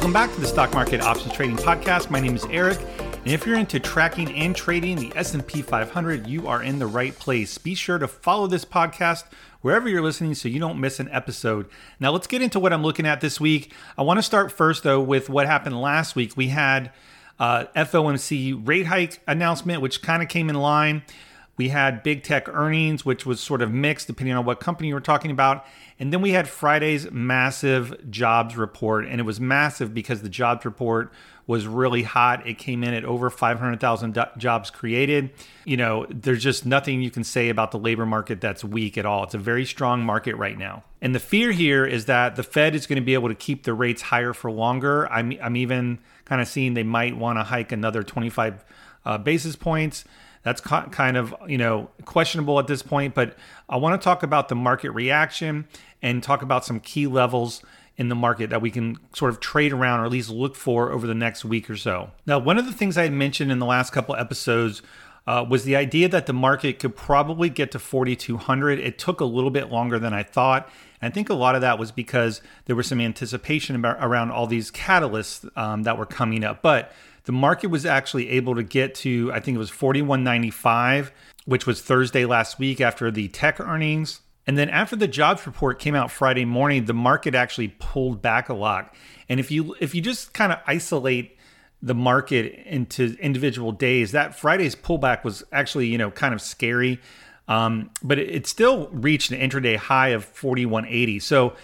Welcome back to the Stock Market Options Trading Podcast. My name is Eric, and if you're into tracking and trading the S&P 500, you are in the right place. Be sure to follow this podcast wherever you're listening so you don't miss an episode. Now, let's get into what I'm looking at this week. I want to start first though with what happened last week. We had uh, FOMC rate hike announcement, which kind of came in line. We had big tech earnings, which was sort of mixed depending on what company we're talking about. And then we had Friday's massive jobs report, and it was massive because the jobs report was really hot. It came in at over 500,000 do- jobs created. You know, there's just nothing you can say about the labor market that's weak at all. It's a very strong market right now. And the fear here is that the Fed is going to be able to keep the rates higher for longer. I'm, I'm even kind of seeing they might want to hike another 25 uh, basis points. That's kind of you know questionable at this point, but I want to talk about the market reaction and talk about some key levels in the market that we can sort of trade around or at least look for over the next week or so. Now, one of the things I had mentioned in the last couple episodes uh, was the idea that the market could probably get to 4,200. It took a little bit longer than I thought. And I think a lot of that was because there was some anticipation about, around all these catalysts um, that were coming up. But the market was actually able to get to, I think it was 41.95, which was Thursday last week after the tech earnings. And then after the jobs report came out Friday morning, the market actually pulled back a lot. And if you if you just kind of isolate the market into individual days, that Friday's pullback was actually you know kind of scary, um, but it, it still reached an intraday high of 4180. So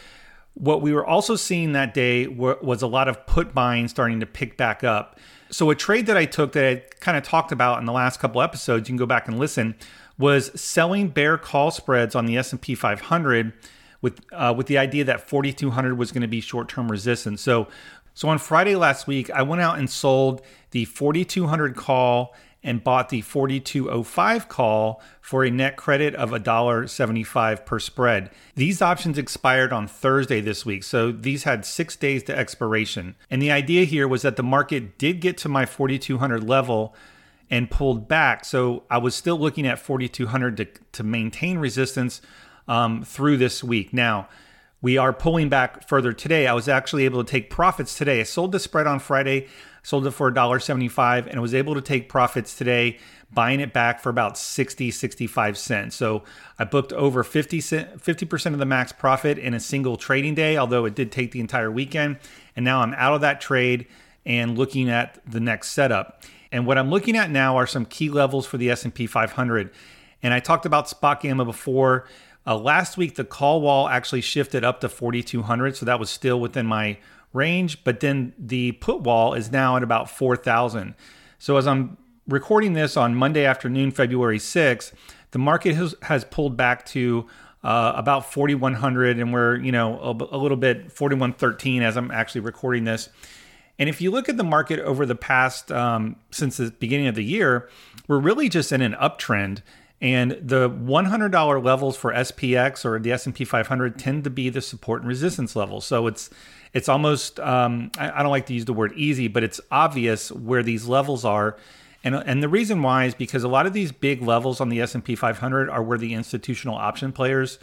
what we were also seeing that day was a lot of put buying starting to pick back up. So a trade that I took that I kind of talked about in the last couple episodes, you can go back and listen, was selling bear call spreads on the S&P 500 with uh, with the idea that 4200 was going to be short-term resistance. So so on Friday last week, I went out and sold the 4200 call and bought the 4205 call for a net credit of $1.75 per spread. These options expired on Thursday this week, so these had six days to expiration. And the idea here was that the market did get to my 4200 level and pulled back. So I was still looking at 4200 to, to maintain resistance um, through this week. Now, we are pulling back further today. I was actually able to take profits today. I sold the spread on Friday sold it for $1.75 and was able to take profits today buying it back for about 60 65 cents. So i booked over 50 50% of the max profit in a single trading day although it did take the entire weekend. And now i'm out of that trade and looking at the next setup. And what i'm looking at now are some key levels for the s&p 500 and i talked about SpotGamma before. Uh, last week the call wall actually shifted up to 4200 so that was still within my range, but then the put wall is now at about 4,000. So as I'm recording this on Monday afternoon, February 6th, the market has, has pulled back to uh, about 4,100, and we're you know a, a little bit 4,113 as I'm actually recording this. And if you look at the market over the past um, since the beginning of the year, we're really just in an uptrend. And the $100 levels for SPX or the S&P 500 tend to be the support and resistance levels. So it's it's almost um, I, I don't like to use the word easy, but it's obvious where these levels are. And, and the reason why is because a lot of these big levels on the S&P 500 are where the institutional option players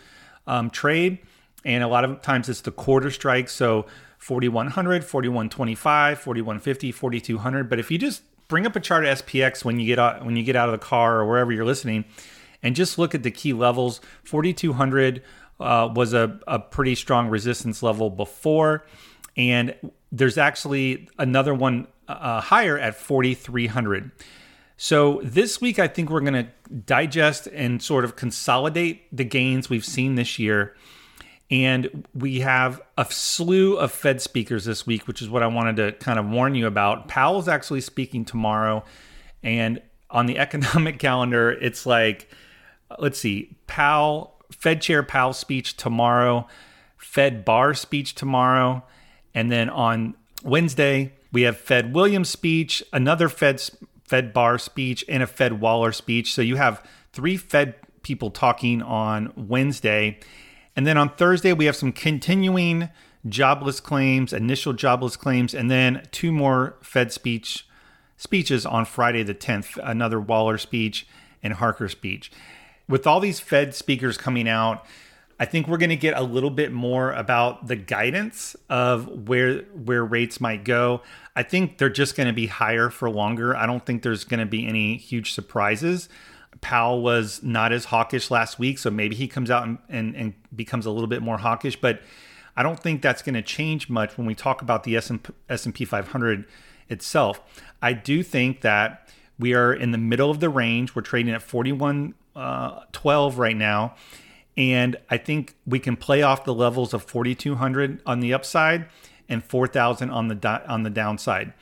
um, trade. And a lot of times it's the quarter strike. So 4100, 4125, 4150, 4200. But if you just bring up a chart of SPX when you get out, when you get out of the car or wherever you're listening and just look at the key levels, 4200 uh, was a, a pretty strong resistance level before. And there's actually another one uh, higher at 4,300. So this week, I think we're going to digest and sort of consolidate the gains we've seen this year. And we have a slew of Fed speakers this week, which is what I wanted to kind of warn you about. Powell's actually speaking tomorrow. And on the economic calendar, it's like, let's see, Powell Fed Chair Powell speech tomorrow, Fed Barr speech tomorrow, and then on Wednesday we have Fed Williams speech, another Fed Fed Barr speech, and a Fed Waller speech. So you have three Fed people talking on Wednesday, and then on Thursday we have some continuing jobless claims, initial jobless claims, and then two more Fed speech speeches on Friday the 10th, another Waller speech and Harker speech with all these Fed speakers coming out, I think we're going to get a little bit more about the guidance of where where rates might go. I think they're just going to be higher for longer. I don't think there's going to be any huge surprises. Powell was not as hawkish last week, so maybe he comes out and, and, and becomes a little bit more hawkish. But I don't think that's going to change much when we talk about the S&P 500 itself. I do think that we are in the middle of the range. We're trading at 41 uh, 12 right now. And I think we can play off the levels of 4,200 on the upside and 4,000 on the on the downside.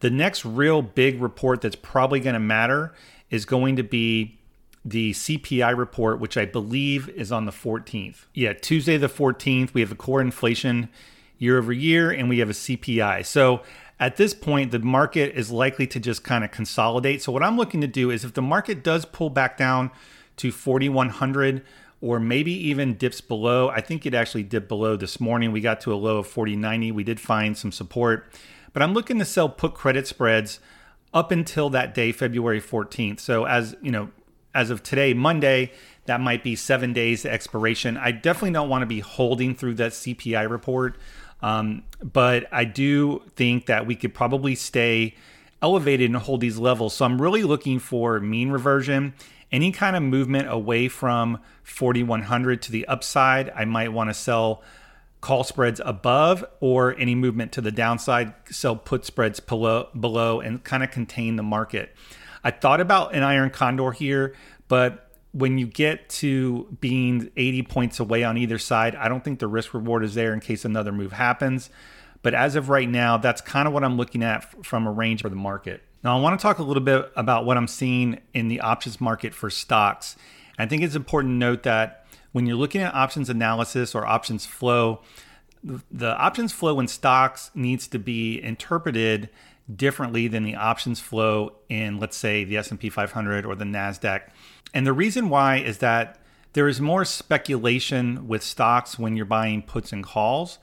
The next real big report that's probably going to matter is going to be the CPI report, which I believe is on the 14th. Yeah, Tuesday the 14th. We have a core inflation year over year, and we have a CPI. So at this point, the market is likely to just kind of consolidate. So what I'm looking to do is if the market does pull back down to 4,100 or maybe even dips below. I think it actually dipped below this morning. We got to a low of 40.90. We did find some support, but I'm looking to sell put credit spreads up until that day, February 14th. So as you know, as of today, Monday, that might be seven days expiration. I definitely don't want to be holding through that CPI report, um, but I do think that we could probably stay elevated and hold these levels. So I'm really looking for mean reversion any kind of movement away from 4100 to the upside, I might want to sell call spreads above or any movement to the downside, sell put spreads below, below and kind of contain the market. I thought about an iron condor here, but when you get to being 80 points away on either side, I don't think the risk reward is there in case another move happens. But as of right now, that's kind of what I'm looking at from a range for the market. Now, I want to talk a little bit about what I'm seeing in the options market for stocks. I think it's important to note that when you're looking at options analysis or options flow, the options flow in stocks needs to be interpreted differently than the options flow in let's say the S&P 500 or the Nasdaq. And the reason why is that there is more speculation with stocks when you're buying puts and calls.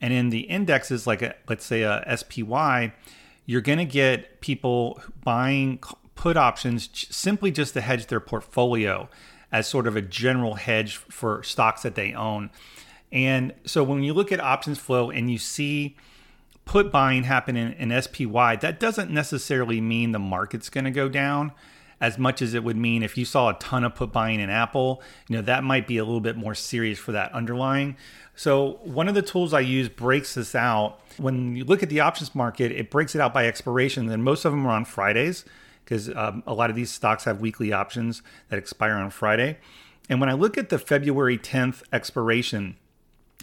And in the indexes like a, let's say a SPY, you're going to get people buying put options simply just to hedge their portfolio as sort of a general hedge for stocks that they own. And so when you look at options flow and you see put buying happen in, in SPY, that doesn't necessarily mean the market's going to go down as much as it would mean if you saw a ton of put buying in Apple, you know, that might be a little bit more serious for that underlying. So one of the tools I use breaks this out. When you look at the options market, it breaks it out by expiration, and most of them are on Fridays because um, a lot of these stocks have weekly options that expire on Friday. And when I look at the February 10th expiration,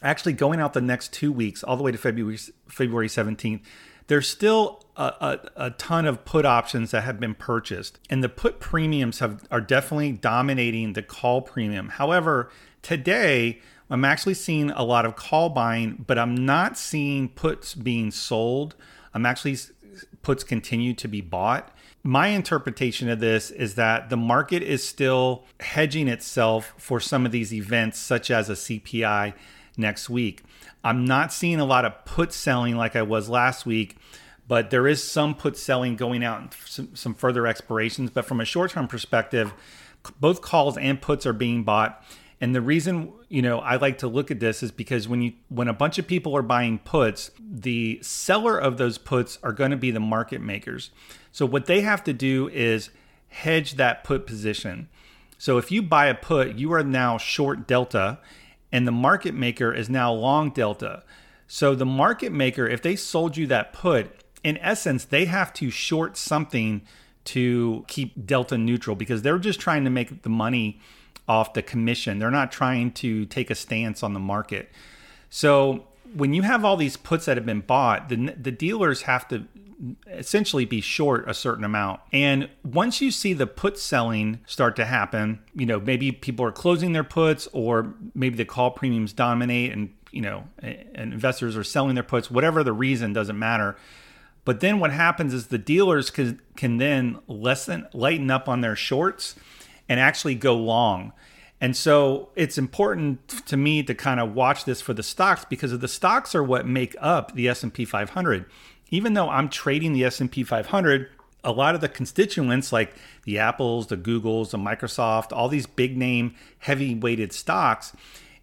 actually going out the next two weeks, all the way to February February 17th, there's still a, a, a, ton of put options that have been purchased, and the put premiums have are definitely dominating the call premium. However, today I'm actually seeing a lot of call buying, but I'm not seeing puts being sold. I'm actually puts continue to be bought. My interpretation of this is that the market is still hedging itself for some of these events, such as a CPI next week. I'm not seeing a lot of put selling like I was last week, but there is some put selling going out some, some further expirations. But from a short term perspective, both calls and puts are being bought. And the reason, you know, I like to look at this is because when you when a bunch of people are buying puts, the seller of those puts are going to be the market makers. So what they have to do is hedge that put position. So if you buy a put, you are now short delta and the market maker is now long delta. So the market maker if they sold you that put, in essence, they have to short something to keep delta neutral because they're just trying to make the money off the commission. They're not trying to take a stance on the market. So when you have all these puts that have been bought, the, the dealers have to essentially be short a certain amount. And once you see the put selling start to happen, you know, maybe people are closing their puts or maybe the call premiums dominate and, you know, and investors are selling their puts, whatever the reason doesn't matter. But then what happens is the dealers can, can then lessen, lighten up on their shorts and actually go long. And so it's important to me to kind of watch this for the stocks because the stocks are what make up the S&P 500. Even though I'm trading the S&P 500, a lot of the constituents like the Apples, the Googles, the Microsoft, all these big name heavy weighted stocks,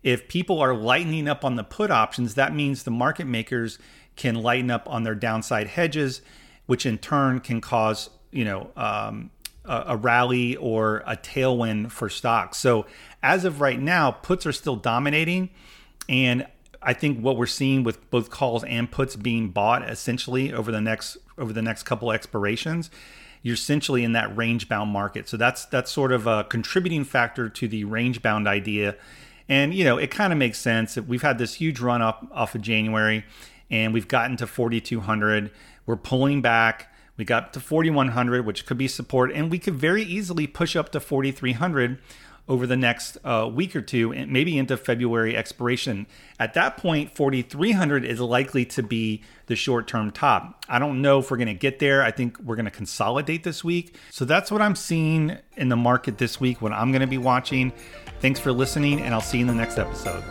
if people are lightening up on the put options, that means the market makers can lighten up on their downside hedges, which in turn can cause you know um, a, a rally or a tailwind for stocks. So as of right now, puts are still dominating, and I think what we're seeing with both calls and puts being bought essentially over the next over the next couple expirations, you're essentially in that range bound market. So that's that's sort of a contributing factor to the range bound idea. And you know, it kind of makes sense. We've had this huge run up off of January and we've gotten to 4200. We're pulling back. We got to 4100, which could be support, and we could very easily push up to 4300 over the next uh, week or two, and maybe into February expiration. At that point, 4,300 is likely to be the short term top. I don't know if we're going to get there. I think we're going to consolidate this week. So that's what I'm seeing in the market this week, what I'm going to be watching. Thanks for listening, and I'll see you in the next episode.